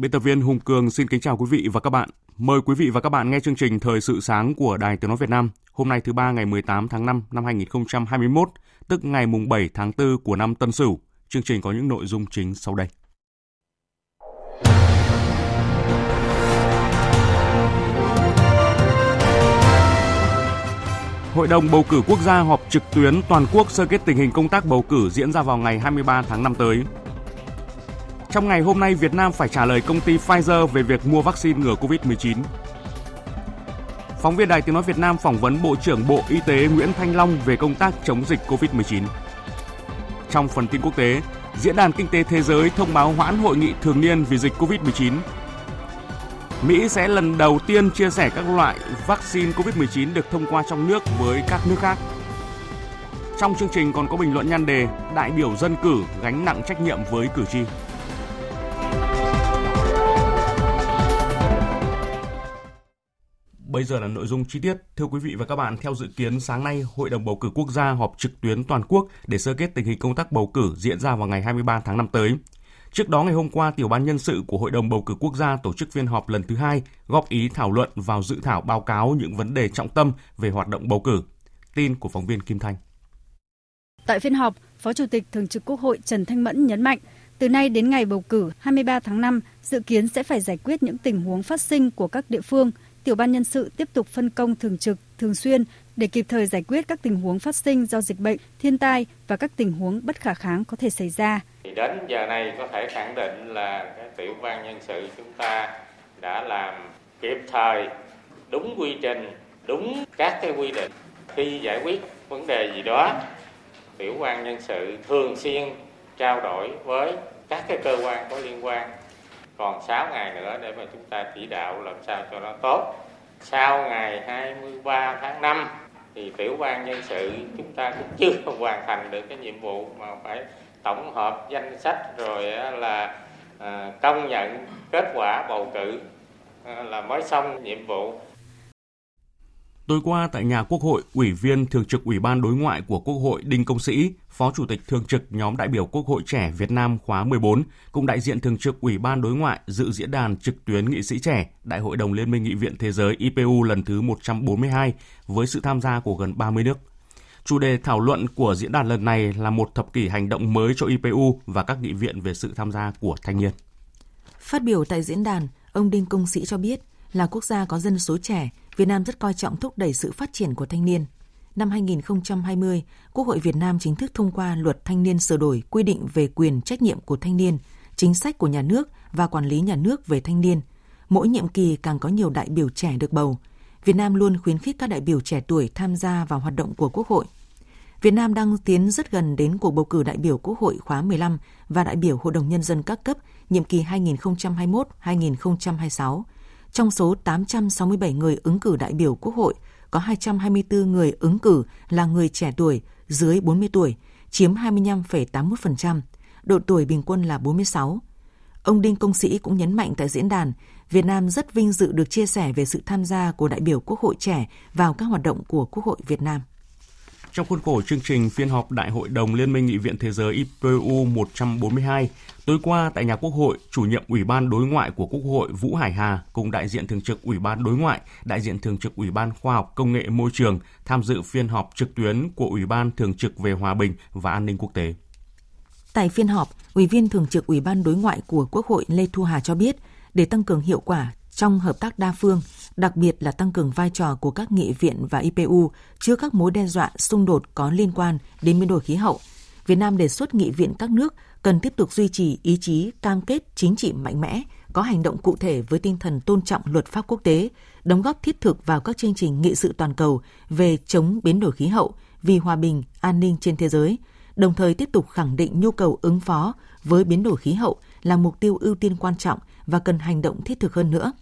Biên tập viên Hùng Cường xin kính chào quý vị và các bạn. Mời quý vị và các bạn nghe chương trình Thời sự sáng của Đài Tiếng Nói Việt Nam hôm nay thứ ba ngày 18 tháng 5 năm 2021, tức ngày mùng 7 tháng 4 của năm Tân Sửu. Chương trình có những nội dung chính sau đây. Hội đồng bầu cử quốc gia họp trực tuyến toàn quốc sơ kết tình hình công tác bầu cử diễn ra vào ngày 23 tháng 5 tới. Trong ngày hôm nay, Việt Nam phải trả lời công ty Pfizer về việc mua vaccine ngừa COVID-19. Phóng viên Đài Tiếng Nói Việt Nam phỏng vấn Bộ trưởng Bộ Y tế Nguyễn Thanh Long về công tác chống dịch COVID-19. Trong phần tin quốc tế, Diễn đàn Kinh tế Thế giới thông báo hoãn hội nghị thường niên vì dịch COVID-19. Mỹ sẽ lần đầu tiên chia sẻ các loại vaccine COVID-19 được thông qua trong nước với các nước khác. Trong chương trình còn có bình luận nhan đề Đại biểu dân cử gánh nặng trách nhiệm với cử tri. Bây giờ là nội dung chi tiết. Thưa quý vị và các bạn, theo dự kiến sáng nay, Hội đồng bầu cử quốc gia họp trực tuyến toàn quốc để sơ kết tình hình công tác bầu cử diễn ra vào ngày 23 tháng 5 tới. Trước đó ngày hôm qua, Tiểu ban nhân sự của Hội đồng bầu cử quốc gia tổ chức phiên họp lần thứ hai góp ý thảo luận vào dự thảo báo cáo những vấn đề trọng tâm về hoạt động bầu cử. Tin của phóng viên Kim Thanh. Tại phiên họp, Phó Chủ tịch Thường trực Quốc hội Trần Thanh Mẫn nhấn mạnh, từ nay đến ngày bầu cử 23 tháng 5, dự kiến sẽ phải giải quyết những tình huống phát sinh của các địa phương – tiểu ban nhân sự tiếp tục phân công thường trực, thường xuyên để kịp thời giải quyết các tình huống phát sinh do dịch bệnh, thiên tai và các tình huống bất khả kháng có thể xảy ra. Thì đến giờ này có thể khẳng định là cái tiểu ban nhân sự chúng ta đã làm kịp thời, đúng quy trình, đúng các cái quy định. Khi giải quyết vấn đề gì đó, tiểu ban nhân sự thường xuyên trao đổi với các cái cơ quan có liên quan còn 6 ngày nữa để mà chúng ta chỉ đạo làm sao cho nó tốt. Sau ngày 23 tháng 5 thì tiểu ban nhân sự chúng ta cũng chưa hoàn thành được cái nhiệm vụ mà phải tổng hợp danh sách rồi là à, công nhận kết quả bầu cử à, là mới xong nhiệm vụ Tối qua tại nhà Quốc hội, Ủy viên Thường trực Ủy ban Đối ngoại của Quốc hội Đinh Công Sĩ, Phó Chủ tịch Thường trực nhóm đại biểu Quốc hội trẻ Việt Nam khóa 14, cùng đại diện Thường trực Ủy ban Đối ngoại dự diễn đàn trực tuyến nghị sĩ trẻ Đại hội đồng Liên minh Nghị viện Thế giới IPU lần thứ 142 với sự tham gia của gần 30 nước. Chủ đề thảo luận của diễn đàn lần này là một thập kỷ hành động mới cho IPU và các nghị viện về sự tham gia của thanh niên. Phát biểu tại diễn đàn, ông Đinh Công Sĩ cho biết là quốc gia có dân số trẻ, Việt Nam rất coi trọng thúc đẩy sự phát triển của thanh niên. Năm 2020, Quốc hội Việt Nam chính thức thông qua luật thanh niên sửa đổi quy định về quyền trách nhiệm của thanh niên, chính sách của nhà nước và quản lý nhà nước về thanh niên. Mỗi nhiệm kỳ càng có nhiều đại biểu trẻ được bầu. Việt Nam luôn khuyến khích các đại biểu trẻ tuổi tham gia vào hoạt động của Quốc hội. Việt Nam đang tiến rất gần đến cuộc bầu cử đại biểu Quốc hội khóa 15 và đại biểu Hội đồng Nhân dân các cấp nhiệm kỳ 2021-2026 trong số 867 người ứng cử đại biểu Quốc hội, có 224 người ứng cử là người trẻ tuổi, dưới 40 tuổi, chiếm 25,81%, độ tuổi bình quân là 46. Ông Đinh Công Sĩ cũng nhấn mạnh tại diễn đàn, Việt Nam rất vinh dự được chia sẻ về sự tham gia của đại biểu Quốc hội trẻ vào các hoạt động của Quốc hội Việt Nam. Trong khuôn khổ chương trình phiên họp Đại hội đồng Liên minh Nghị viện Thế giới IPU 142, tối qua tại nhà Quốc hội, chủ nhiệm Ủy ban Đối ngoại của Quốc hội Vũ Hải Hà cùng đại diện thường trực Ủy ban Đối ngoại, đại diện thường trực Ủy ban Khoa học Công nghệ Môi trường tham dự phiên họp trực tuyến của Ủy ban Thường trực về Hòa bình và An ninh Quốc tế. Tại phiên họp, Ủy viên Thường trực Ủy ban Đối ngoại của Quốc hội Lê Thu Hà cho biết, để tăng cường hiệu quả trong hợp tác đa phương, đặc biệt là tăng cường vai trò của các nghị viện và IPU trước các mối đe dọa xung đột có liên quan đến biến đổi khí hậu. Việt Nam đề xuất nghị viện các nước cần tiếp tục duy trì ý chí cam kết chính trị mạnh mẽ, có hành động cụ thể với tinh thần tôn trọng luật pháp quốc tế, đóng góp thiết thực vào các chương trình nghị sự toàn cầu về chống biến đổi khí hậu, vì hòa bình, an ninh trên thế giới, đồng thời tiếp tục khẳng định nhu cầu ứng phó với biến đổi khí hậu là mục tiêu ưu tiên quan trọng và cần hành động thiết thực hơn nữa.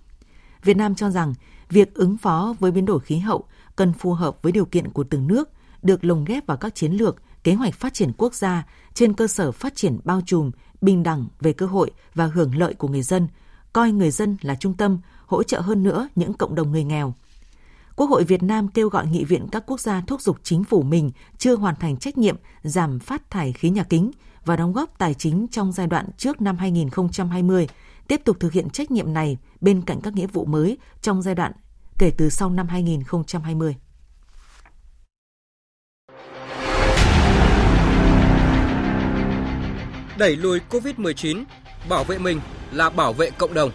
Việt Nam cho rằng việc ứng phó với biến đổi khí hậu cần phù hợp với điều kiện của từng nước, được lồng ghép vào các chiến lược, kế hoạch phát triển quốc gia trên cơ sở phát triển bao trùm, bình đẳng về cơ hội và hưởng lợi của người dân, coi người dân là trung tâm, hỗ trợ hơn nữa những cộng đồng người nghèo. Quốc hội Việt Nam kêu gọi nghị viện các quốc gia thúc giục chính phủ mình chưa hoàn thành trách nhiệm giảm phát thải khí nhà kính và đóng góp tài chính trong giai đoạn trước năm 2020, tiếp tục thực hiện trách nhiệm này bên cạnh các nghĩa vụ mới trong giai đoạn kể từ sau năm 2020. Đẩy lùi COVID-19, bảo vệ mình là bảo vệ cộng đồng.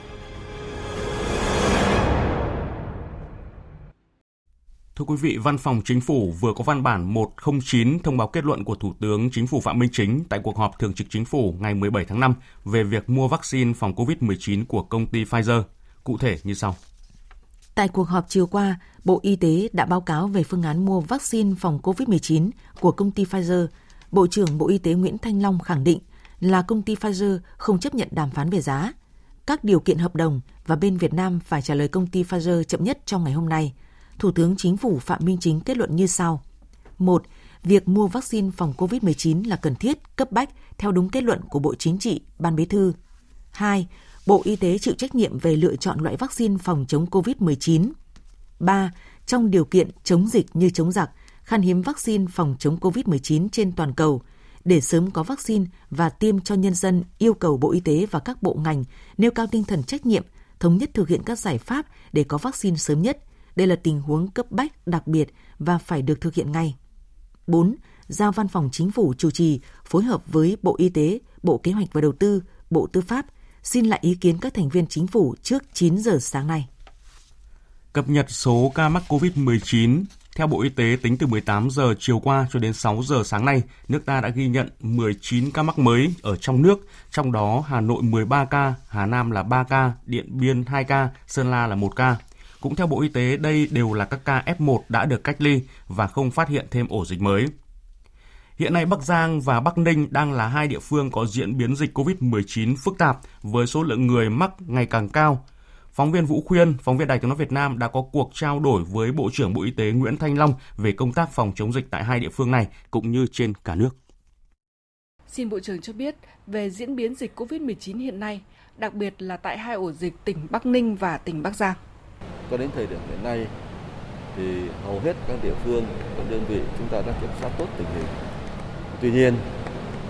Thưa quý vị, Văn phòng Chính phủ vừa có văn bản 109 thông báo kết luận của Thủ tướng Chính phủ Phạm Minh Chính tại cuộc họp Thường trực Chính phủ ngày 17 tháng 5 về việc mua vaccine phòng COVID-19 của công ty Pfizer. Cụ thể như sau. Tại cuộc họp chiều qua, Bộ Y tế đã báo cáo về phương án mua vaccine phòng COVID-19 của công ty Pfizer. Bộ trưởng Bộ Y tế Nguyễn Thanh Long khẳng định là công ty Pfizer không chấp nhận đàm phán về giá. Các điều kiện hợp đồng và bên Việt Nam phải trả lời công ty Pfizer chậm nhất trong ngày hôm nay. Thủ tướng Chính phủ Phạm Minh Chính kết luận như sau. 1. Việc mua vaccine phòng COVID-19 là cần thiết, cấp bách theo đúng kết luận của Bộ Chính trị, Ban Bí thư. 2. Bộ Y tế chịu trách nhiệm về lựa chọn loại vaccine phòng chống COVID-19. 3. Trong điều kiện chống dịch như chống giặc, khan hiếm vaccine phòng chống COVID-19 trên toàn cầu, để sớm có vaccine và tiêm cho nhân dân yêu cầu Bộ Y tế và các bộ ngành nêu cao tinh thần trách nhiệm, thống nhất thực hiện các giải pháp để có vaccine sớm nhất. Đây là tình huống cấp bách đặc biệt và phải được thực hiện ngay. 4. Giao Văn phòng Chính phủ chủ trì phối hợp với Bộ Y tế, Bộ Kế hoạch và Đầu tư, Bộ Tư pháp xin lại ý kiến các thành viên chính phủ trước 9 giờ sáng nay. Cập nhật số ca mắc COVID-19 theo Bộ Y tế, tính từ 18 giờ chiều qua cho đến 6 giờ sáng nay, nước ta đã ghi nhận 19 ca mắc mới ở trong nước, trong đó Hà Nội 13 ca, Hà Nam là 3 ca, Điện Biên 2 ca, Sơn La là 1 ca. Cũng theo Bộ Y tế, đây đều là các ca F1 đã được cách ly và không phát hiện thêm ổ dịch mới. Hiện nay Bắc Giang và Bắc Ninh đang là hai địa phương có diễn biến dịch COVID-19 phức tạp với số lượng người mắc ngày càng cao. Phóng viên Vũ Khuyên, phóng viên Đài tiếng nói Việt Nam đã có cuộc trao đổi với Bộ trưởng Bộ Y tế Nguyễn Thanh Long về công tác phòng chống dịch tại hai địa phương này cũng như trên cả nước. Xin Bộ trưởng cho biết về diễn biến dịch COVID-19 hiện nay, đặc biệt là tại hai ổ dịch tỉnh Bắc Ninh và tỉnh Bắc Giang. Cho đến thời điểm hiện nay thì hầu hết các địa phương, các đơn vị chúng ta đã kiểm soát tốt tình hình. Tuy nhiên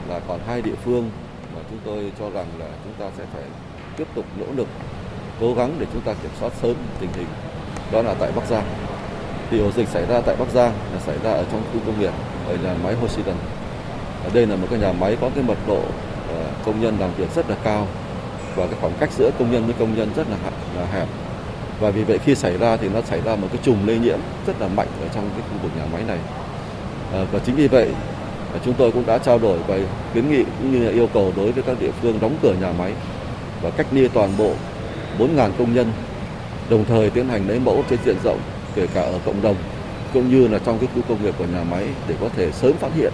là còn hai địa phương mà chúng tôi cho rằng là chúng ta sẽ phải tiếp tục nỗ lực cố gắng để chúng ta kiểm soát sớm tình hình. Đó là tại Bắc Giang. Thì ổ dịch xảy ra tại Bắc Giang là xảy ra ở trong khu công nghiệp ở nhà máy Hoshiden. Ở đây là một cái nhà máy có cái mật độ ờ, công nhân làm việc rất là cao và cái khoảng cách giữa công nhân với công nhân rất là hẹp và vì vậy khi xảy ra thì nó xảy ra một cái chùm lây nhiễm rất là mạnh ở trong cái khu vực nhà máy này à, và chính vì vậy à, chúng tôi cũng đã trao đổi và kiến nghị cũng như là yêu cầu đối với các địa phương đóng cửa nhà máy và cách ly toàn bộ 4.000 công nhân, đồng thời tiến hành lấy mẫu trên diện rộng, kể cả ở cộng đồng, cũng như là trong cái khu công nghiệp của nhà máy để có thể sớm phát hiện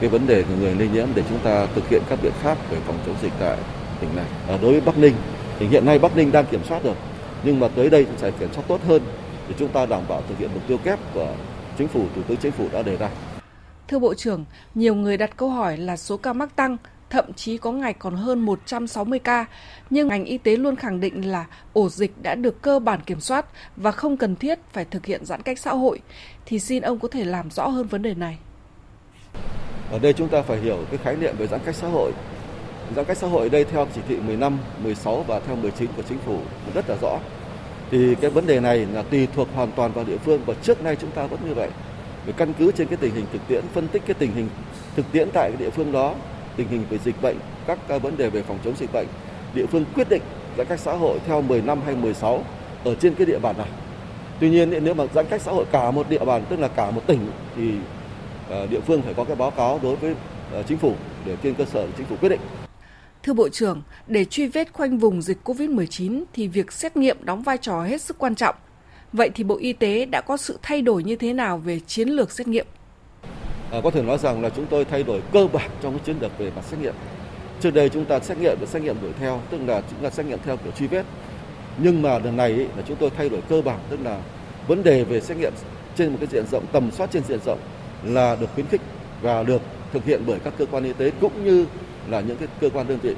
cái vấn đề của người lây nhiễm để chúng ta thực hiện các biện pháp về phòng chống dịch tại tỉnh này. À, đối với Bắc Ninh, thì hiện nay Bắc Ninh đang kiểm soát được, nhưng mà tới đây phải kiểm soát tốt hơn để chúng ta đảm bảo thực hiện mục tiêu kép của chính phủ, thủ tướng chính phủ đã đề ra. Thưa Bộ trưởng, nhiều người đặt câu hỏi là số ca mắc tăng thậm chí có ngày còn hơn 160 ca, nhưng ngành y tế luôn khẳng định là ổ dịch đã được cơ bản kiểm soát và không cần thiết phải thực hiện giãn cách xã hội. Thì xin ông có thể làm rõ hơn vấn đề này. Ở đây chúng ta phải hiểu cái khái niệm về giãn cách xã hội. Giãn cách xã hội ở đây theo chỉ thị 15, 16 và theo 19 của chính phủ rất là rõ. Thì cái vấn đề này là tùy thuộc hoàn toàn vào địa phương và trước nay chúng ta vẫn như vậy. Vì căn cứ trên cái tình hình thực tiễn, phân tích cái tình hình thực tiễn tại cái địa phương đó tình hình về dịch bệnh, các vấn đề về phòng chống dịch bệnh, địa phương quyết định giãn cách xã hội theo 15 hay 16 ở trên cái địa bàn này. Tuy nhiên nếu mà giãn cách xã hội cả một địa bàn tức là cả một tỉnh thì ờ, địa phương phải có cái báo cáo đối với ờ, chính phủ để trên cơ sở chính phủ quyết định. Thưa Bộ trưởng, để truy vết khoanh vùng dịch COVID-19 thì việc xét nghiệm đóng vai trò hết sức quan trọng. Vậy thì Bộ Y tế đã có sự thay đổi như thế nào về chiến lược xét nghiệm? À, có thể nói rằng là chúng tôi thay đổi cơ bản trong cái chiến lược về mặt xét nghiệm. Trước đây chúng ta xét nghiệm được xét nghiệm đuổi theo, tức là chúng ta xét nghiệm theo kiểu truy vết. Nhưng mà lần này ý, là chúng tôi thay đổi cơ bản, tức là vấn đề về xét nghiệm trên một cái diện rộng, tầm soát trên diện rộng là được khuyến khích và được thực hiện bởi các cơ quan y tế cũng như là những cái cơ quan đơn vị.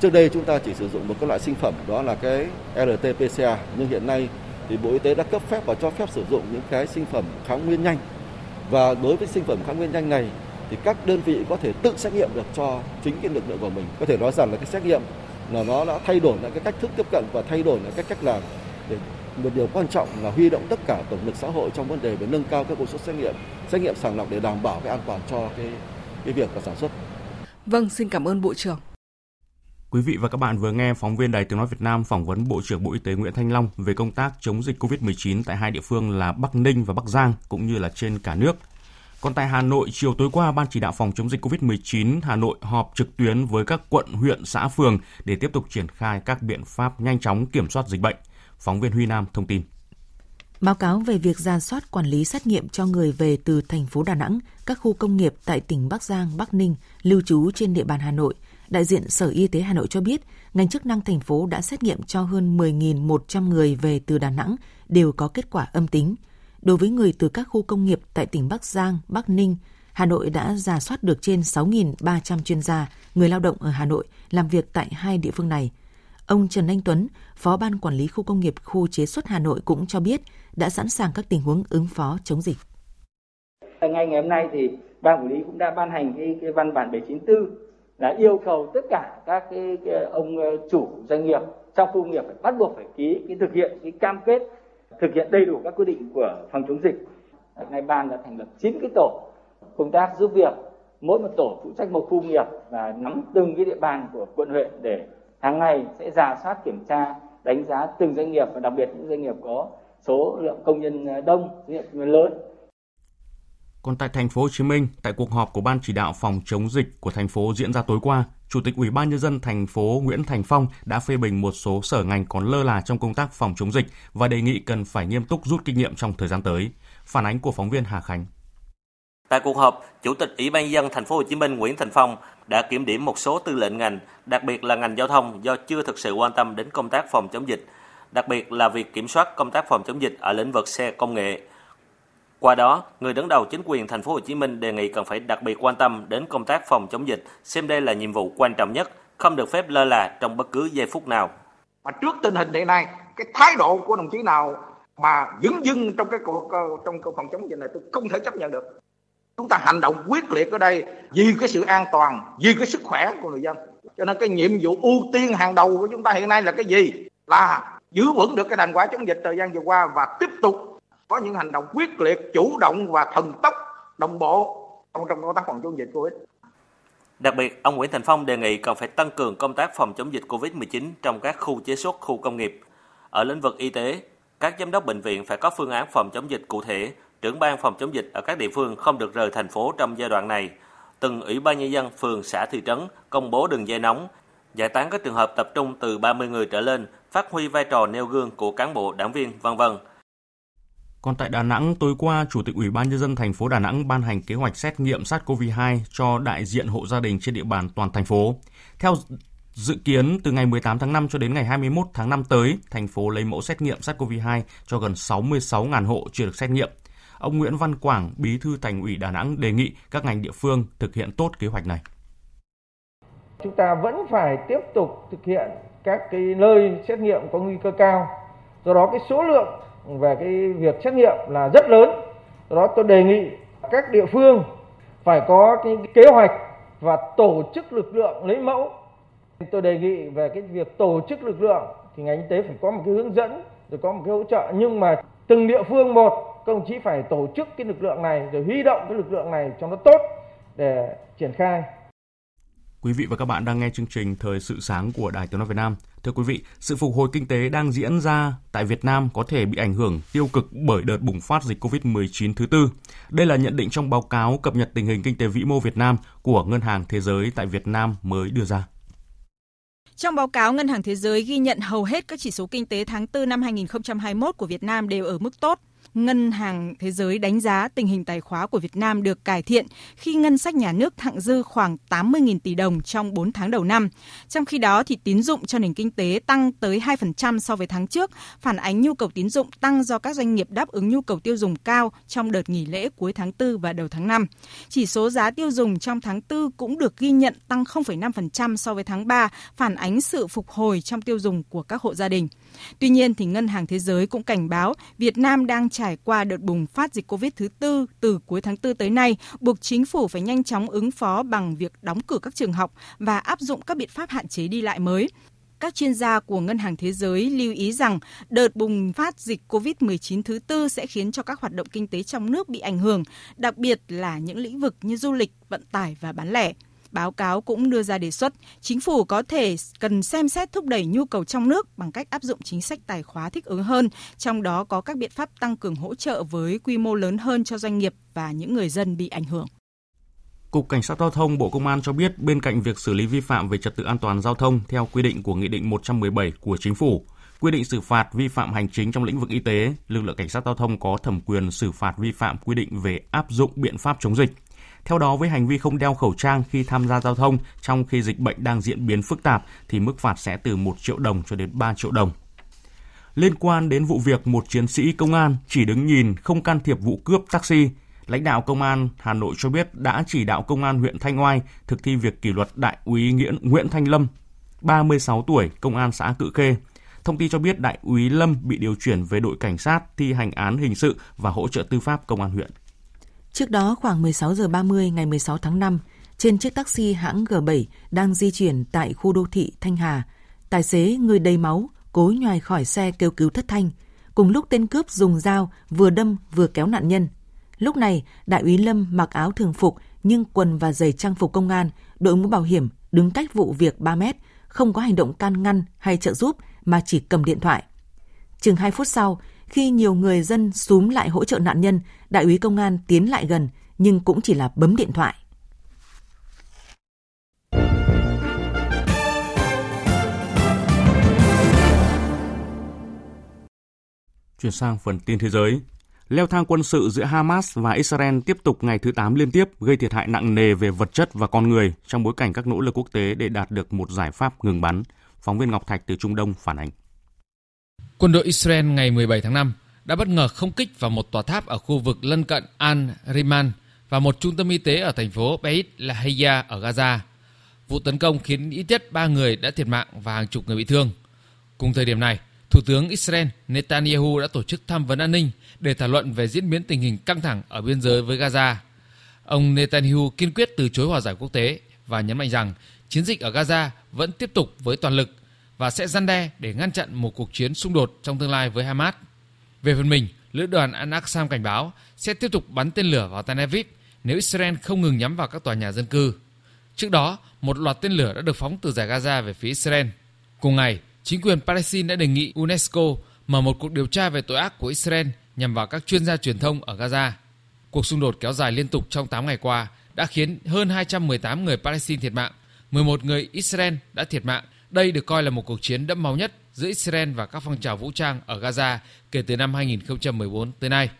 Trước đây chúng ta chỉ sử dụng một cái loại sinh phẩm đó là cái RT-PCR nhưng hiện nay thì Bộ Y tế đã cấp phép và cho phép sử dụng những cái sinh phẩm kháng nguyên nhanh. Và đối với sinh phẩm kháng nguyên nhanh này thì các đơn vị có thể tự xét nghiệm được cho chính cái lực lượng của mình. Có thể nói rằng là cái xét nghiệm là nó đã thay đổi lại cái cách thức tiếp cận và thay đổi lại cái cách làm để một điều quan trọng là huy động tất cả tổng lực xã hội trong vấn đề về nâng cao các công suất xét nghiệm, xét nghiệm sàng lọc để đảm bảo cái an toàn cho cái cái việc và sản xuất. Vâng, xin cảm ơn Bộ trưởng. Quý vị và các bạn vừa nghe phóng viên Đài Tiếng Nói Việt Nam phỏng vấn Bộ trưởng Bộ Y tế Nguyễn Thanh Long về công tác chống dịch COVID-19 tại hai địa phương là Bắc Ninh và Bắc Giang cũng như là trên cả nước. Còn tại Hà Nội, chiều tối qua, Ban chỉ đạo phòng chống dịch COVID-19 Hà Nội họp trực tuyến với các quận, huyện, xã, phường để tiếp tục triển khai các biện pháp nhanh chóng kiểm soát dịch bệnh. Phóng viên Huy Nam thông tin. Báo cáo về việc ra soát quản lý xét nghiệm cho người về từ thành phố Đà Nẵng, các khu công nghiệp tại tỉnh Bắc Giang, Bắc Ninh, lưu trú trên địa bàn Hà Nội, đại diện Sở Y tế Hà Nội cho biết, ngành chức năng thành phố đã xét nghiệm cho hơn 10.100 người về từ Đà Nẵng đều có kết quả âm tính. Đối với người từ các khu công nghiệp tại tỉnh Bắc Giang, Bắc Ninh, Hà Nội đã giả soát được trên 6.300 chuyên gia, người lao động ở Hà Nội làm việc tại hai địa phương này. Ông Trần Anh Tuấn, Phó Ban Quản lý Khu công nghiệp Khu chế xuất Hà Nội cũng cho biết đã sẵn sàng các tình huống ứng phó chống dịch. Ngay ngày hôm nay thì Ban Quản lý cũng đã ban hành cái, cái văn bản 794 là yêu cầu tất cả các cái, cái ông ờ, chủ doanh nghiệp trong khu công nghiệp phải bắt buộc phải ký cái thực hiện cái cam kết thực hiện đầy đủ các quy định của phòng chống dịch. Nay ban đã thành lập 9 cái tổ công tác giúp việc mỗi một tổ phụ trách một khu nghiệp và nắm từng cái địa bàn của quận huyện để hàng ngày sẽ giả soát kiểm tra đánh giá từng doanh nghiệp và đặc biệt những doanh nghiệp có số lượng công nhân đông, doanh nghiệp lớn. Còn tại thành phố Hồ Chí Minh, tại cuộc họp của ban chỉ đạo phòng chống dịch của thành phố diễn ra tối qua, Chủ tịch Ủy ban nhân dân thành phố Nguyễn Thành Phong đã phê bình một số sở ngành còn lơ là trong công tác phòng chống dịch và đề nghị cần phải nghiêm túc rút kinh nghiệm trong thời gian tới. Phản ánh của phóng viên Hà Khánh. Tại cuộc họp, Chủ tịch Ủy ban dân thành phố Hồ Chí Minh Nguyễn Thành Phong đã kiểm điểm một số tư lệnh ngành, đặc biệt là ngành giao thông do chưa thực sự quan tâm đến công tác phòng chống dịch, đặc biệt là việc kiểm soát công tác phòng chống dịch ở lĩnh vực xe công nghệ. Qua đó, người đứng đầu chính quyền thành phố Hồ Chí Minh đề nghị cần phải đặc biệt quan tâm đến công tác phòng chống dịch, xem đây là nhiệm vụ quan trọng nhất, không được phép lơ là trong bất cứ giây phút nào. Mà trước tình hình hiện nay, cái thái độ của đồng chí nào mà dứng dưng trong cái cuộc ờ, trong cuộc phòng chống dịch này tôi không thể chấp nhận được. Chúng ta hành động quyết liệt ở đây vì cái sự an toàn, vì cái sức khỏe của người dân. Cho nên cái nhiệm vụ ưu tiên hàng đầu của chúng ta hiện nay là cái gì? Là giữ vững được cái thành quả chống dịch thời gian vừa qua và tiếp tục có những hành động quyết liệt, chủ động và thần tốc, đồng bộ trong trong công tác phòng chống dịch Covid. Đặc biệt, ông Nguyễn Thành Phong đề nghị cần phải tăng cường công tác phòng chống dịch Covid-19 trong các khu chế xuất, khu công nghiệp. Ở lĩnh vực y tế, các giám đốc bệnh viện phải có phương án phòng chống dịch cụ thể, trưởng ban phòng chống dịch ở các địa phương không được rời thành phố trong giai đoạn này. Từng ủy ban nhân dân phường, xã, thị trấn công bố đường dây nóng, giải tán các trường hợp tập trung từ 30 người trở lên, phát huy vai trò nêu gương của cán bộ, đảng viên, vân vân. Còn tại Đà Nẵng, tối qua, Chủ tịch Ủy ban nhân dân thành phố Đà Nẵng ban hành kế hoạch xét nghiệm SARS-CoV-2 cho đại diện hộ gia đình trên địa bàn toàn thành phố. Theo dự kiến, từ ngày 18 tháng 5 cho đến ngày 21 tháng 5 tới, thành phố lấy mẫu xét nghiệm SARS-CoV-2 cho gần 66.000 hộ chưa được xét nghiệm. Ông Nguyễn Văn Quảng, Bí thư Thành ủy Đà Nẵng đề nghị các ngành địa phương thực hiện tốt kế hoạch này. Chúng ta vẫn phải tiếp tục thực hiện các cái nơi xét nghiệm có nguy cơ cao. Do đó cái số lượng về cái việc xét nghiệm là rất lớn. Do đó tôi đề nghị các địa phương phải có cái kế hoạch và tổ chức lực lượng lấy mẫu. Tôi đề nghị về cái việc tổ chức lực lượng thì ngành y tế phải có một cái hướng dẫn rồi có một cái hỗ trợ nhưng mà từng địa phương một các đồng chí phải tổ chức cái lực lượng này rồi huy động cái lực lượng này cho nó tốt để triển khai Quý vị và các bạn đang nghe chương trình Thời sự sáng của Đài Tiếng nói Việt Nam. Thưa quý vị, sự phục hồi kinh tế đang diễn ra tại Việt Nam có thể bị ảnh hưởng tiêu cực bởi đợt bùng phát dịch COVID-19 thứ tư. Đây là nhận định trong báo cáo cập nhật tình hình kinh tế vĩ mô Việt Nam của Ngân hàng Thế giới tại Việt Nam mới đưa ra. Trong báo cáo, Ngân hàng Thế giới ghi nhận hầu hết các chỉ số kinh tế tháng 4 năm 2021 của Việt Nam đều ở mức tốt. Ngân hàng Thế giới đánh giá tình hình tài khóa của Việt Nam được cải thiện khi ngân sách nhà nước thặng dư khoảng 80.000 tỷ đồng trong 4 tháng đầu năm. Trong khi đó thì tín dụng cho nền kinh tế tăng tới 2% so với tháng trước, phản ánh nhu cầu tín dụng tăng do các doanh nghiệp đáp ứng nhu cầu tiêu dùng cao trong đợt nghỉ lễ cuối tháng 4 và đầu tháng 5. Chỉ số giá tiêu dùng trong tháng 4 cũng được ghi nhận tăng 0,5% so với tháng 3, phản ánh sự phục hồi trong tiêu dùng của các hộ gia đình. Tuy nhiên thì Ngân hàng Thế giới cũng cảnh báo Việt Nam đang trải qua đợt bùng phát dịch Covid thứ tư từ cuối tháng 4 tới nay, buộc chính phủ phải nhanh chóng ứng phó bằng việc đóng cửa các trường học và áp dụng các biện pháp hạn chế đi lại mới. Các chuyên gia của Ngân hàng Thế giới lưu ý rằng đợt bùng phát dịch COVID-19 thứ tư sẽ khiến cho các hoạt động kinh tế trong nước bị ảnh hưởng, đặc biệt là những lĩnh vực như du lịch, vận tải và bán lẻ. Báo cáo cũng đưa ra đề xuất chính phủ có thể cần xem xét thúc đẩy nhu cầu trong nước bằng cách áp dụng chính sách tài khóa thích ứng hơn, trong đó có các biện pháp tăng cường hỗ trợ với quy mô lớn hơn cho doanh nghiệp và những người dân bị ảnh hưởng. Cục Cảnh sát Giao thông Bộ Công an cho biết bên cạnh việc xử lý vi phạm về trật tự an toàn giao thông theo quy định của Nghị định 117 của Chính phủ, quy định xử phạt vi phạm hành chính trong lĩnh vực y tế, lực lượng cảnh sát giao thông có thẩm quyền xử phạt vi phạm quy định về áp dụng biện pháp chống dịch. Theo đó, với hành vi không đeo khẩu trang khi tham gia giao thông trong khi dịch bệnh đang diễn biến phức tạp thì mức phạt sẽ từ 1 triệu đồng cho đến 3 triệu đồng. Liên quan đến vụ việc một chiến sĩ công an chỉ đứng nhìn không can thiệp vụ cướp taxi, lãnh đạo công an Hà Nội cho biết đã chỉ đạo công an huyện Thanh Oai thực thi việc kỷ luật đại úy Nguyễn Nguyễn Thanh Lâm, 36 tuổi, công an xã Cự Khê. Thông tin cho biết đại úy Lâm bị điều chuyển về đội cảnh sát thi hành án hình sự và hỗ trợ tư pháp công an huyện. Trước đó khoảng 16 giờ 30 ngày 16 tháng 5, trên chiếc taxi hãng G7 đang di chuyển tại khu đô thị Thanh Hà, tài xế người đầy máu cố nhoài khỏi xe kêu cứu thất thanh. Cùng lúc tên cướp dùng dao vừa đâm vừa kéo nạn nhân. Lúc này, đại úy Lâm mặc áo thường phục nhưng quần và giày trang phục công an, đội mũ bảo hiểm đứng cách vụ việc 3 mét, không có hành động can ngăn hay trợ giúp mà chỉ cầm điện thoại. Chừng 2 phút sau, khi nhiều người dân súm lại hỗ trợ nạn nhân, đại úy công an tiến lại gần nhưng cũng chỉ là bấm điện thoại. Chuyển sang phần tin thế giới. Leo thang quân sự giữa Hamas và Israel tiếp tục ngày thứ 8 liên tiếp gây thiệt hại nặng nề về vật chất và con người trong bối cảnh các nỗ lực quốc tế để đạt được một giải pháp ngừng bắn. Phóng viên Ngọc Thạch từ Trung Đông phản ánh. Quân đội Israel ngày 17 tháng 5 đã bất ngờ không kích vào một tòa tháp ở khu vực lân cận Al-Riman và một trung tâm y tế ở thành phố Beit Lahia ở Gaza. Vụ tấn công khiến ít nhất 3 người đã thiệt mạng và hàng chục người bị thương. Cùng thời điểm này, Thủ tướng Israel Netanyahu đã tổ chức tham vấn an ninh để thảo luận về diễn biến tình hình căng thẳng ở biên giới với Gaza. Ông Netanyahu kiên quyết từ chối hòa giải quốc tế và nhấn mạnh rằng chiến dịch ở Gaza vẫn tiếp tục với toàn lực và sẽ gian đe để ngăn chặn một cuộc chiến xung đột trong tương lai với Hamas. Về phần mình, lữ đoàn Al-Aqsam cảnh báo sẽ tiếp tục bắn tên lửa vào Tel Aviv nếu Israel không ngừng nhắm vào các tòa nhà dân cư. Trước đó, một loạt tên lửa đã được phóng từ giải Gaza về phía Israel. Cùng ngày, chính quyền Palestine đã đề nghị UNESCO mở một cuộc điều tra về tội ác của Israel nhằm vào các chuyên gia truyền thông ở Gaza. Cuộc xung đột kéo dài liên tục trong 8 ngày qua đã khiến hơn 218 người Palestine thiệt mạng, 11 người Israel đã thiệt mạng đây được coi là một cuộc chiến đẫm máu nhất giữa Israel và các phong trào vũ trang ở Gaza kể từ năm 2014 tới nay.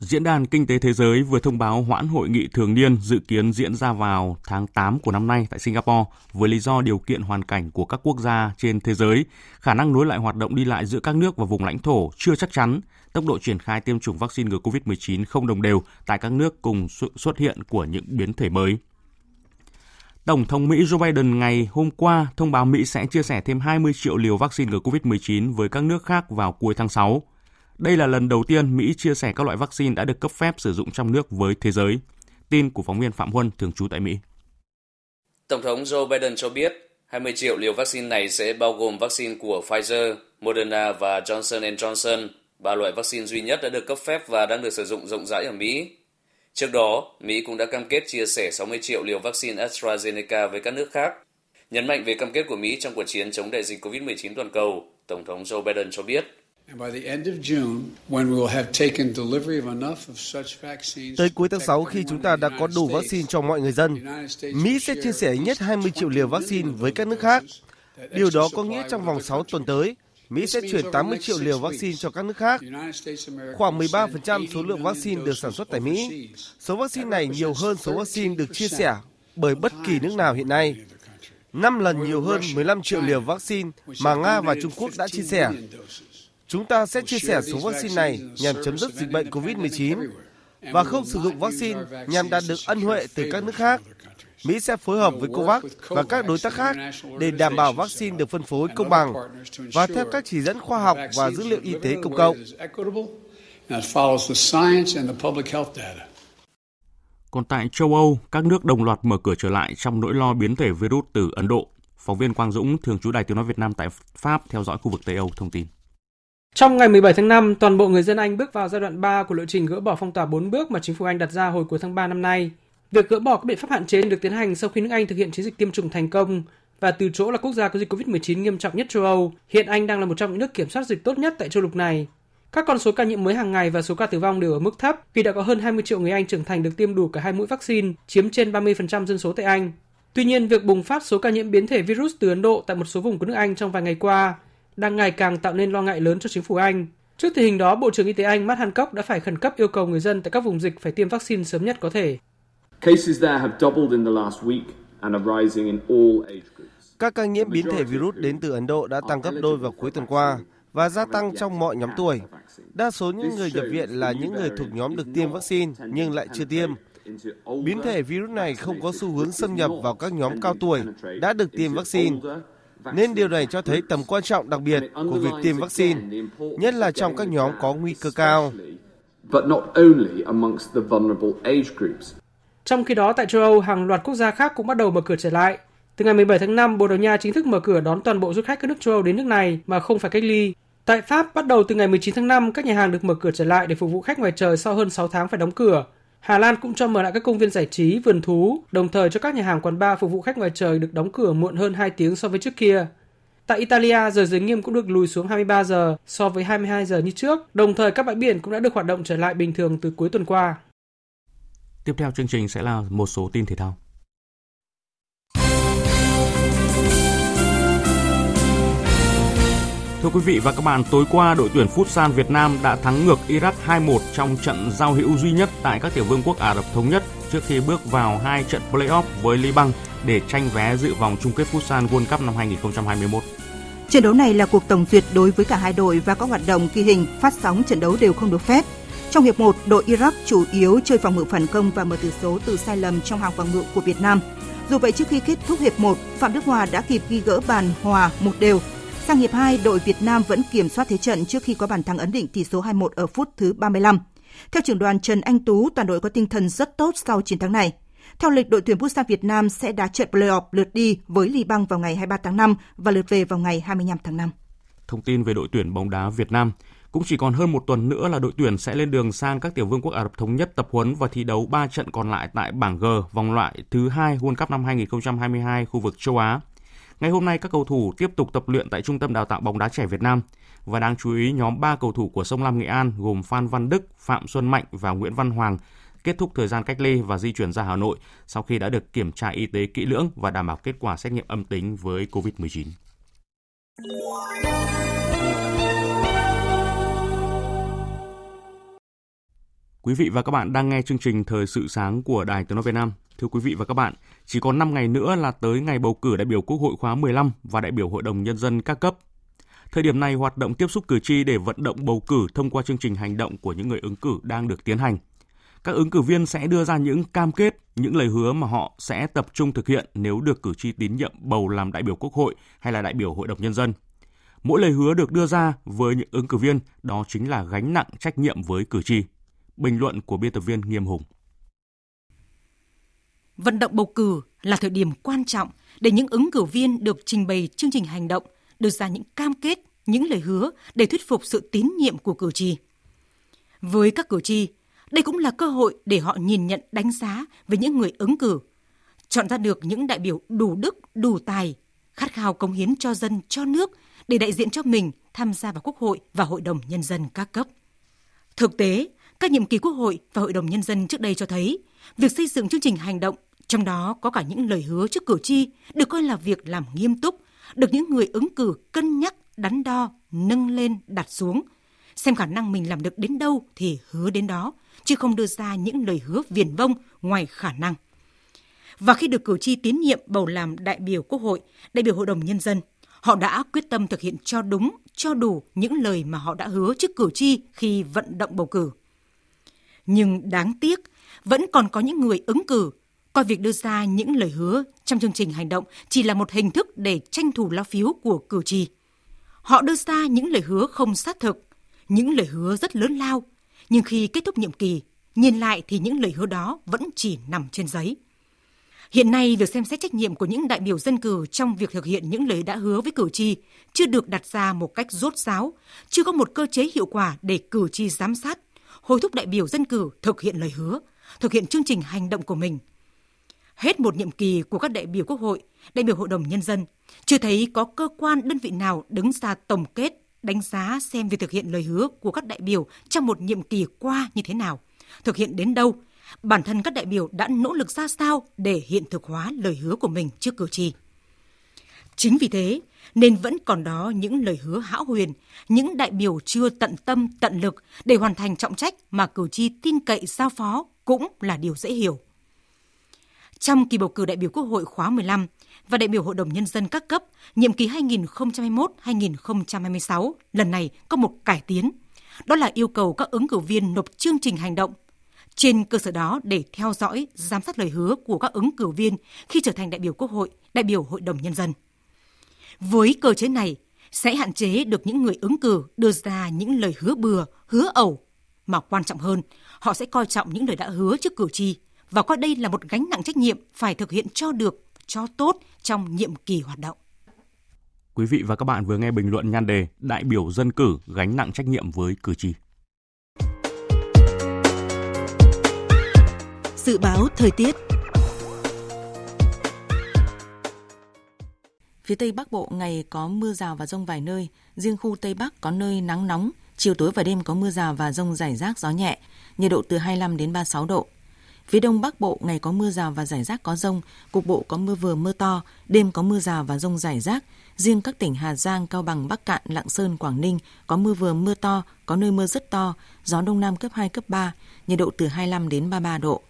Diễn đàn Kinh tế Thế giới vừa thông báo hoãn hội nghị thường niên dự kiến diễn ra vào tháng 8 của năm nay tại Singapore với lý do điều kiện hoàn cảnh của các quốc gia trên thế giới, khả năng nối lại hoạt động đi lại giữa các nước và vùng lãnh thổ chưa chắc chắn, tốc độ triển khai tiêm chủng vaccine ngừa COVID-19 không đồng đều tại các nước cùng sự xuất hiện của những biến thể mới. Tổng thống Mỹ Joe Biden ngày hôm qua thông báo Mỹ sẽ chia sẻ thêm 20 triệu liều vaccine ngừa COVID-19 với các nước khác vào cuối tháng 6. Đây là lần đầu tiên Mỹ chia sẻ các loại vaccine đã được cấp phép sử dụng trong nước với thế giới. Tin của phóng viên Phạm Huân thường trú tại Mỹ. Tổng thống Joe Biden cho biết 20 triệu liều vaccine này sẽ bao gồm vaccine của Pfizer, Moderna và Johnson Johnson, ba loại vaccine duy nhất đã được cấp phép và đang được sử dụng rộng rãi ở Mỹ. Trước đó, Mỹ cũng đã cam kết chia sẻ 60 triệu liều vaccine AstraZeneca với các nước khác. Nhấn mạnh về cam kết của Mỹ trong cuộc chiến chống đại dịch COVID-19 toàn cầu, Tổng thống Joe Biden cho biết Tới cuối tháng 6 khi chúng ta đã có đủ vaccine cho mọi người dân, Mỹ sẽ chia sẻ nhất 20 triệu liều vaccine với các nước khác. Điều đó có nghĩa trong vòng 6 tuần tới, Mỹ sẽ chuyển 80 triệu liều vaccine cho các nước khác. Khoảng 13% số lượng vaccine được sản xuất tại Mỹ. Số vaccine này nhiều hơn số vaccine được chia sẻ bởi bất kỳ nước nào hiện nay. 5 lần nhiều hơn 15 triệu liều vaccine mà Nga và Trung Quốc đã chia sẻ. Chúng ta sẽ chia sẻ số vaccine này nhằm chấm dứt dịch bệnh COVID-19 và không sử dụng vaccine nhằm đạt được ân huệ từ các nước khác. Mỹ sẽ phối hợp với COVAX và các đối tác khác để đảm bảo vaccine được phân phối công bằng và theo các chỉ dẫn khoa học và dữ liệu y tế công cộng. Còn tại châu Âu, các nước đồng loạt mở cửa trở lại trong nỗi lo biến thể virus từ Ấn Độ. Phóng viên Quang Dũng, thường trú Đài Tiếng Nói Việt Nam tại Pháp theo dõi khu vực Tây Âu thông tin. Trong ngày 17 tháng 5, toàn bộ người dân Anh bước vào giai đoạn 3 của lộ trình gỡ bỏ phong tỏa 4 bước mà chính phủ Anh đặt ra hồi cuối tháng 3 năm nay. Việc gỡ bỏ các biện pháp hạn chế được tiến hành sau khi nước Anh thực hiện chiến dịch tiêm chủng thành công và từ chỗ là quốc gia có dịch COVID-19 nghiêm trọng nhất châu Âu, hiện Anh đang là một trong những nước kiểm soát dịch tốt nhất tại châu lục này. Các con số ca nhiễm mới hàng ngày và số ca tử vong đều ở mức thấp vì đã có hơn 20 triệu người Anh trưởng thành được tiêm đủ cả hai mũi vaccine, chiếm trên 30% dân số tại Anh. Tuy nhiên, việc bùng phát số ca nhiễm biến thể virus từ Ấn Độ tại một số vùng của nước Anh trong vài ngày qua đang ngày càng tạo nên lo ngại lớn cho chính phủ Anh. Trước tình hình đó, Bộ trưởng Y tế Anh Matt Hancock đã phải khẩn cấp yêu cầu người dân tại các vùng dịch phải tiêm vaccine sớm nhất có thể. Các ca nhiễm biến thể virus đến từ Ấn Độ đã tăng gấp đôi vào cuối tuần qua và gia tăng trong mọi nhóm tuổi. Đa số những người nhập viện là những người thuộc nhóm được tiêm vaccine nhưng lại chưa tiêm. Biến thể virus này không có xu hướng xâm nhập vào các nhóm cao tuổi đã được tiêm vaccine nên điều này cho thấy tầm quan trọng đặc biệt của việc tiêm vaccine, nhất là trong các nhóm có nguy cơ cao. Trong khi đó, tại châu Âu, hàng loạt quốc gia khác cũng bắt đầu mở cửa trở lại. Từ ngày 17 tháng 5, Bồ Đào Nha chính thức mở cửa đón toàn bộ du khách các nước châu Âu đến nước này mà không phải cách ly. Tại Pháp, bắt đầu từ ngày 19 tháng 5, các nhà hàng được mở cửa trở lại để phục vụ khách ngoài trời sau hơn 6 tháng phải đóng cửa. Hà Lan cũng cho mở lại các công viên giải trí, vườn thú, đồng thời cho các nhà hàng quán bar phục vụ khách ngoài trời được đóng cửa muộn hơn 2 tiếng so với trước kia. Tại Italia, giờ giới nghiêm cũng được lùi xuống 23 giờ so với 22 giờ như trước, đồng thời các bãi biển cũng đã được hoạt động trở lại bình thường từ cuối tuần qua. Tiếp theo chương trình sẽ là một số tin thể thao. Thưa quý vị và các bạn, tối qua đội tuyển Futsal Việt Nam đã thắng ngược Iraq 2-1 trong trận giao hữu duy nhất tại các tiểu vương quốc Ả Rập Thống Nhất trước khi bước vào hai trận playoff với Liban để tranh vé dự vòng chung kết Futsal World Cup năm 2021. Trận đấu này là cuộc tổng duyệt đối với cả hai đội và các hoạt động ghi hình, phát sóng trận đấu đều không được phép. Trong hiệp 1, đội Iraq chủ yếu chơi phòng ngự phản công và mở tỷ số từ sai lầm trong hàng phòng ngự của Việt Nam. Dù vậy trước khi kết thúc hiệp 1, Phạm Đức Hòa đã kịp ghi gỡ bàn hòa một đều Sang hiệp 2, đội Việt Nam vẫn kiểm soát thế trận trước khi có bàn thắng ấn định tỷ số 2-1 ở phút thứ 35. Theo trưởng đoàn Trần Anh Tú, toàn đội có tinh thần rất tốt sau chiến thắng này. Theo lịch, đội tuyển Futsal Việt Nam sẽ đá trận playoff lượt đi với Liban vào ngày 23 tháng 5 và lượt về vào ngày 25 tháng 5. Thông tin về đội tuyển bóng đá Việt Nam. Cũng chỉ còn hơn một tuần nữa là đội tuyển sẽ lên đường sang các tiểu vương quốc Ả Rập Thống Nhất tập huấn và thi đấu 3 trận còn lại tại bảng G vòng loại thứ hai World Cup năm 2022 khu vực châu Á. Ngày hôm nay các cầu thủ tiếp tục tập luyện tại Trung tâm Đào tạo bóng đá trẻ Việt Nam và đáng chú ý nhóm 3 cầu thủ của Sông Lam Nghệ An gồm Phan Văn Đức, Phạm Xuân Mạnh và Nguyễn Văn Hoàng kết thúc thời gian cách ly và di chuyển ra Hà Nội sau khi đã được kiểm tra y tế kỹ lưỡng và đảm bảo kết quả xét nghiệm âm tính với COVID-19. Quý vị và các bạn đang nghe chương trình Thời sự sáng của Đài Tiếng nói Việt Nam. Thưa quý vị và các bạn, chỉ còn 5 ngày nữa là tới ngày bầu cử đại biểu Quốc hội khóa 15 và đại biểu Hội đồng Nhân dân các cấp. Thời điểm này, hoạt động tiếp xúc cử tri để vận động bầu cử thông qua chương trình hành động của những người ứng cử đang được tiến hành. Các ứng cử viên sẽ đưa ra những cam kết, những lời hứa mà họ sẽ tập trung thực hiện nếu được cử tri tín nhiệm bầu làm đại biểu Quốc hội hay là đại biểu Hội đồng Nhân dân. Mỗi lời hứa được đưa ra với những ứng cử viên đó chính là gánh nặng trách nhiệm với cử tri. Bình luận của biên tập viên Nghiêm Hùng. Vận động bầu cử là thời điểm quan trọng để những ứng cử viên được trình bày chương trình hành động, đưa ra những cam kết, những lời hứa để thuyết phục sự tín nhiệm của cử tri. Với các cử tri, Đây cũng là cơ hội để họ nhìn nhận đánh giá về những người ứng cử, chọn ra được những đại biểu đủ đức, đủ tài, khát khao cống hiến cho dân, cho nước để đại diện cho mình tham gia vào Quốc hội và Hội đồng Nhân dân các cấp. Thực tế, các nhiệm kỳ Quốc hội và Hội đồng Nhân dân trước đây cho thấy, việc xây dựng chương trình hành động, trong đó có cả những lời hứa trước cử tri, được coi là việc làm nghiêm túc, được những người ứng cử cân nhắc, đắn đo, nâng lên, đặt xuống. Xem khả năng mình làm được đến đâu thì hứa đến đó, chứ không đưa ra những lời hứa viển vông ngoài khả năng. Và khi được cử tri tín nhiệm bầu làm đại biểu Quốc hội, đại biểu Hội đồng Nhân dân, họ đã quyết tâm thực hiện cho đúng, cho đủ những lời mà họ đã hứa trước cử tri khi vận động bầu cử. Nhưng đáng tiếc, vẫn còn có những người ứng cử coi việc đưa ra những lời hứa trong chương trình hành động chỉ là một hình thức để tranh thủ lá phiếu của cử tri. Họ đưa ra những lời hứa không sát thực, những lời hứa rất lớn lao, nhưng khi kết thúc nhiệm kỳ, nhìn lại thì những lời hứa đó vẫn chỉ nằm trên giấy. Hiện nay, việc xem xét trách nhiệm của những đại biểu dân cử trong việc thực hiện những lời đã hứa với cử tri chưa được đặt ra một cách rốt ráo, chưa có một cơ chế hiệu quả để cử tri giám sát, hối thúc đại biểu dân cử thực hiện lời hứa, thực hiện chương trình hành động của mình. Hết một nhiệm kỳ của các đại biểu Quốc hội, đại biểu Hội đồng Nhân dân, chưa thấy có cơ quan đơn vị nào đứng ra tổng kết, đánh giá xem việc thực hiện lời hứa của các đại biểu trong một nhiệm kỳ qua như thế nào, thực hiện đến đâu, bản thân các đại biểu đã nỗ lực ra sao để hiện thực hóa lời hứa của mình trước cử tri. Chính vì thế, nên vẫn còn đó những lời hứa hão huyền, những đại biểu chưa tận tâm, tận lực để hoàn thành trọng trách mà cử tri tin cậy giao phó cũng là điều dễ hiểu. Trong kỳ bầu cử đại biểu Quốc hội khóa 15 và đại biểu Hội đồng Nhân dân các cấp, nhiệm kỳ 2021-2026, lần này có một cải tiến. Đó là yêu cầu các ứng cử viên nộp chương trình hành động trên cơ sở đó để theo dõi, giám sát lời hứa của các ứng cử viên khi trở thành đại biểu Quốc hội, đại biểu Hội đồng Nhân dân. Với cơ chế này, sẽ hạn chế được những người ứng cử đưa ra những lời hứa bừa, hứa ẩu, mà quan trọng hơn, họ sẽ coi trọng những lời đã hứa trước cử tri và coi đây là một gánh nặng trách nhiệm phải thực hiện cho được, cho tốt trong nhiệm kỳ hoạt động. Quý vị và các bạn vừa nghe bình luận nhan đề Đại biểu dân cử gánh nặng trách nhiệm với cử tri. Dự báo thời tiết Phía Tây Bắc Bộ ngày có mưa rào và rông vài nơi, riêng khu Tây Bắc có nơi nắng nóng, chiều tối và đêm có mưa rào và rông rải rác gió nhẹ, nhiệt độ từ 25 đến 36 độ. Phía Đông Bắc Bộ ngày có mưa rào và rải rác có rông, cục bộ có mưa vừa mưa to, đêm có mưa rào và rông rải rác. Riêng các tỉnh Hà Giang, Cao Bằng, Bắc Cạn, Lạng Sơn, Quảng Ninh có mưa vừa mưa to, có nơi mưa rất to, gió Đông Nam cấp 2, cấp 3, nhiệt độ từ 25 đến 33 độ.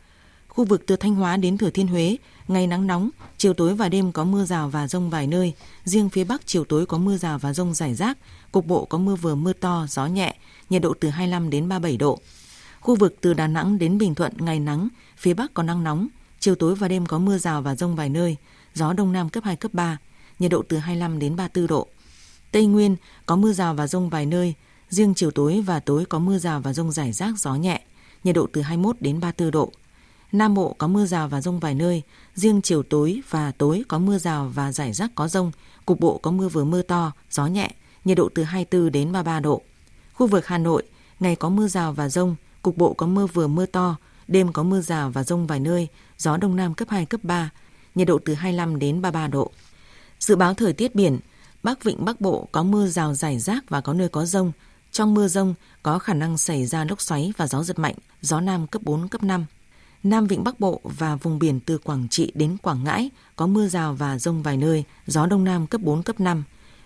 Khu vực từ Thanh Hóa đến Thừa Thiên Huế, ngày nắng nóng, chiều tối và đêm có mưa rào và rông vài nơi. Riêng phía Bắc chiều tối có mưa rào và rông rải rác, cục bộ có mưa vừa mưa to, gió nhẹ, nhiệt độ từ 25 đến 37 độ. Khu vực từ Đà Nẵng đến Bình Thuận ngày nắng, phía Bắc có nắng nóng, chiều tối và đêm có mưa rào và rông vài nơi, gió Đông Nam cấp 2, cấp 3, nhiệt độ từ 25 đến 34 độ. Tây Nguyên có mưa rào và rông vài nơi, riêng chiều tối và tối có mưa rào và rông rải rác gió nhẹ, nhiệt độ từ 21 đến 34 độ. Nam Bộ có mưa rào và rông vài nơi, riêng chiều tối và tối có mưa rào và rải rác có rông, cục bộ có mưa vừa mưa to, gió nhẹ, nhiệt độ từ 24 đến 33 độ. Khu vực Hà Nội, ngày có mưa rào và rông, cục bộ có mưa vừa mưa to, đêm có mưa rào và rông vài nơi, gió đông nam cấp 2, cấp 3, nhiệt độ từ 25 đến 33 độ. Dự báo thời tiết biển, Bắc Vịnh Bắc Bộ có mưa rào rải rác và có nơi có rông. Trong mưa rông có khả năng xảy ra lốc xoáy và gió giật mạnh, gió nam cấp 4, cấp 5. Nam Vịnh Bắc Bộ và vùng biển từ Quảng Trị đến Quảng Ngãi có mưa rào và rông vài nơi, gió Đông Nam cấp 4, cấp 5.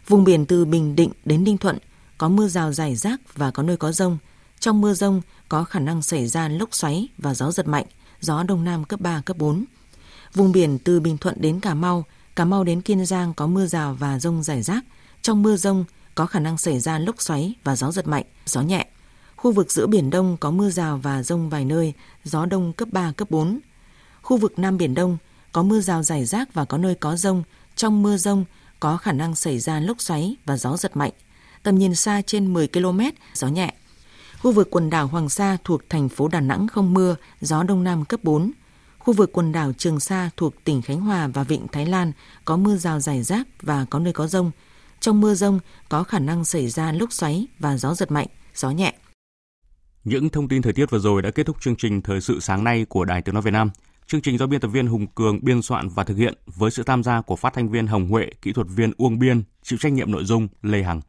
Vùng biển từ Bình Định đến Ninh Thuận có mưa rào rải rác và có nơi có rông. Trong mưa rông có khả năng xảy ra lốc xoáy và gió giật mạnh, gió Đông Nam cấp 3, cấp 4. Vùng biển từ Bình Thuận đến Cà Mau, Cà Mau đến Kiên Giang có mưa rào và rông rải rác. Trong mưa rông có khả năng xảy ra lốc xoáy và gió giật mạnh, gió nhẹ. Khu vực giữa Biển Đông có mưa rào và rông vài nơi, gió đông cấp 3, cấp 4. Khu vực Nam Biển Đông có mưa rào rải rác và có nơi có rông. Trong mưa rông có khả năng xảy ra lốc xoáy và gió giật mạnh. Tầm nhìn xa trên 10 km, gió nhẹ. Khu vực quần đảo Hoàng Sa thuộc thành phố Đà Nẵng không mưa, gió đông nam cấp 4. Khu vực quần đảo Trường Sa thuộc tỉnh Khánh Hòa và Vịnh Thái Lan có mưa rào rải rác và có nơi có rông. Trong mưa rông có khả năng xảy ra lốc xoáy và gió giật mạnh, gió nhẹ. Những thông tin thời tiết vừa rồi đã kết thúc chương trình Thời sự sáng nay của Đài Tiếng Nói Việt Nam. Chương trình do biên tập viên Hùng Cường biên soạn và thực hiện với sự tham gia của phát thanh viên Hồng Huệ, kỹ thuật viên Uông Biên, chịu trách nhiệm nội dung Lê Hằng.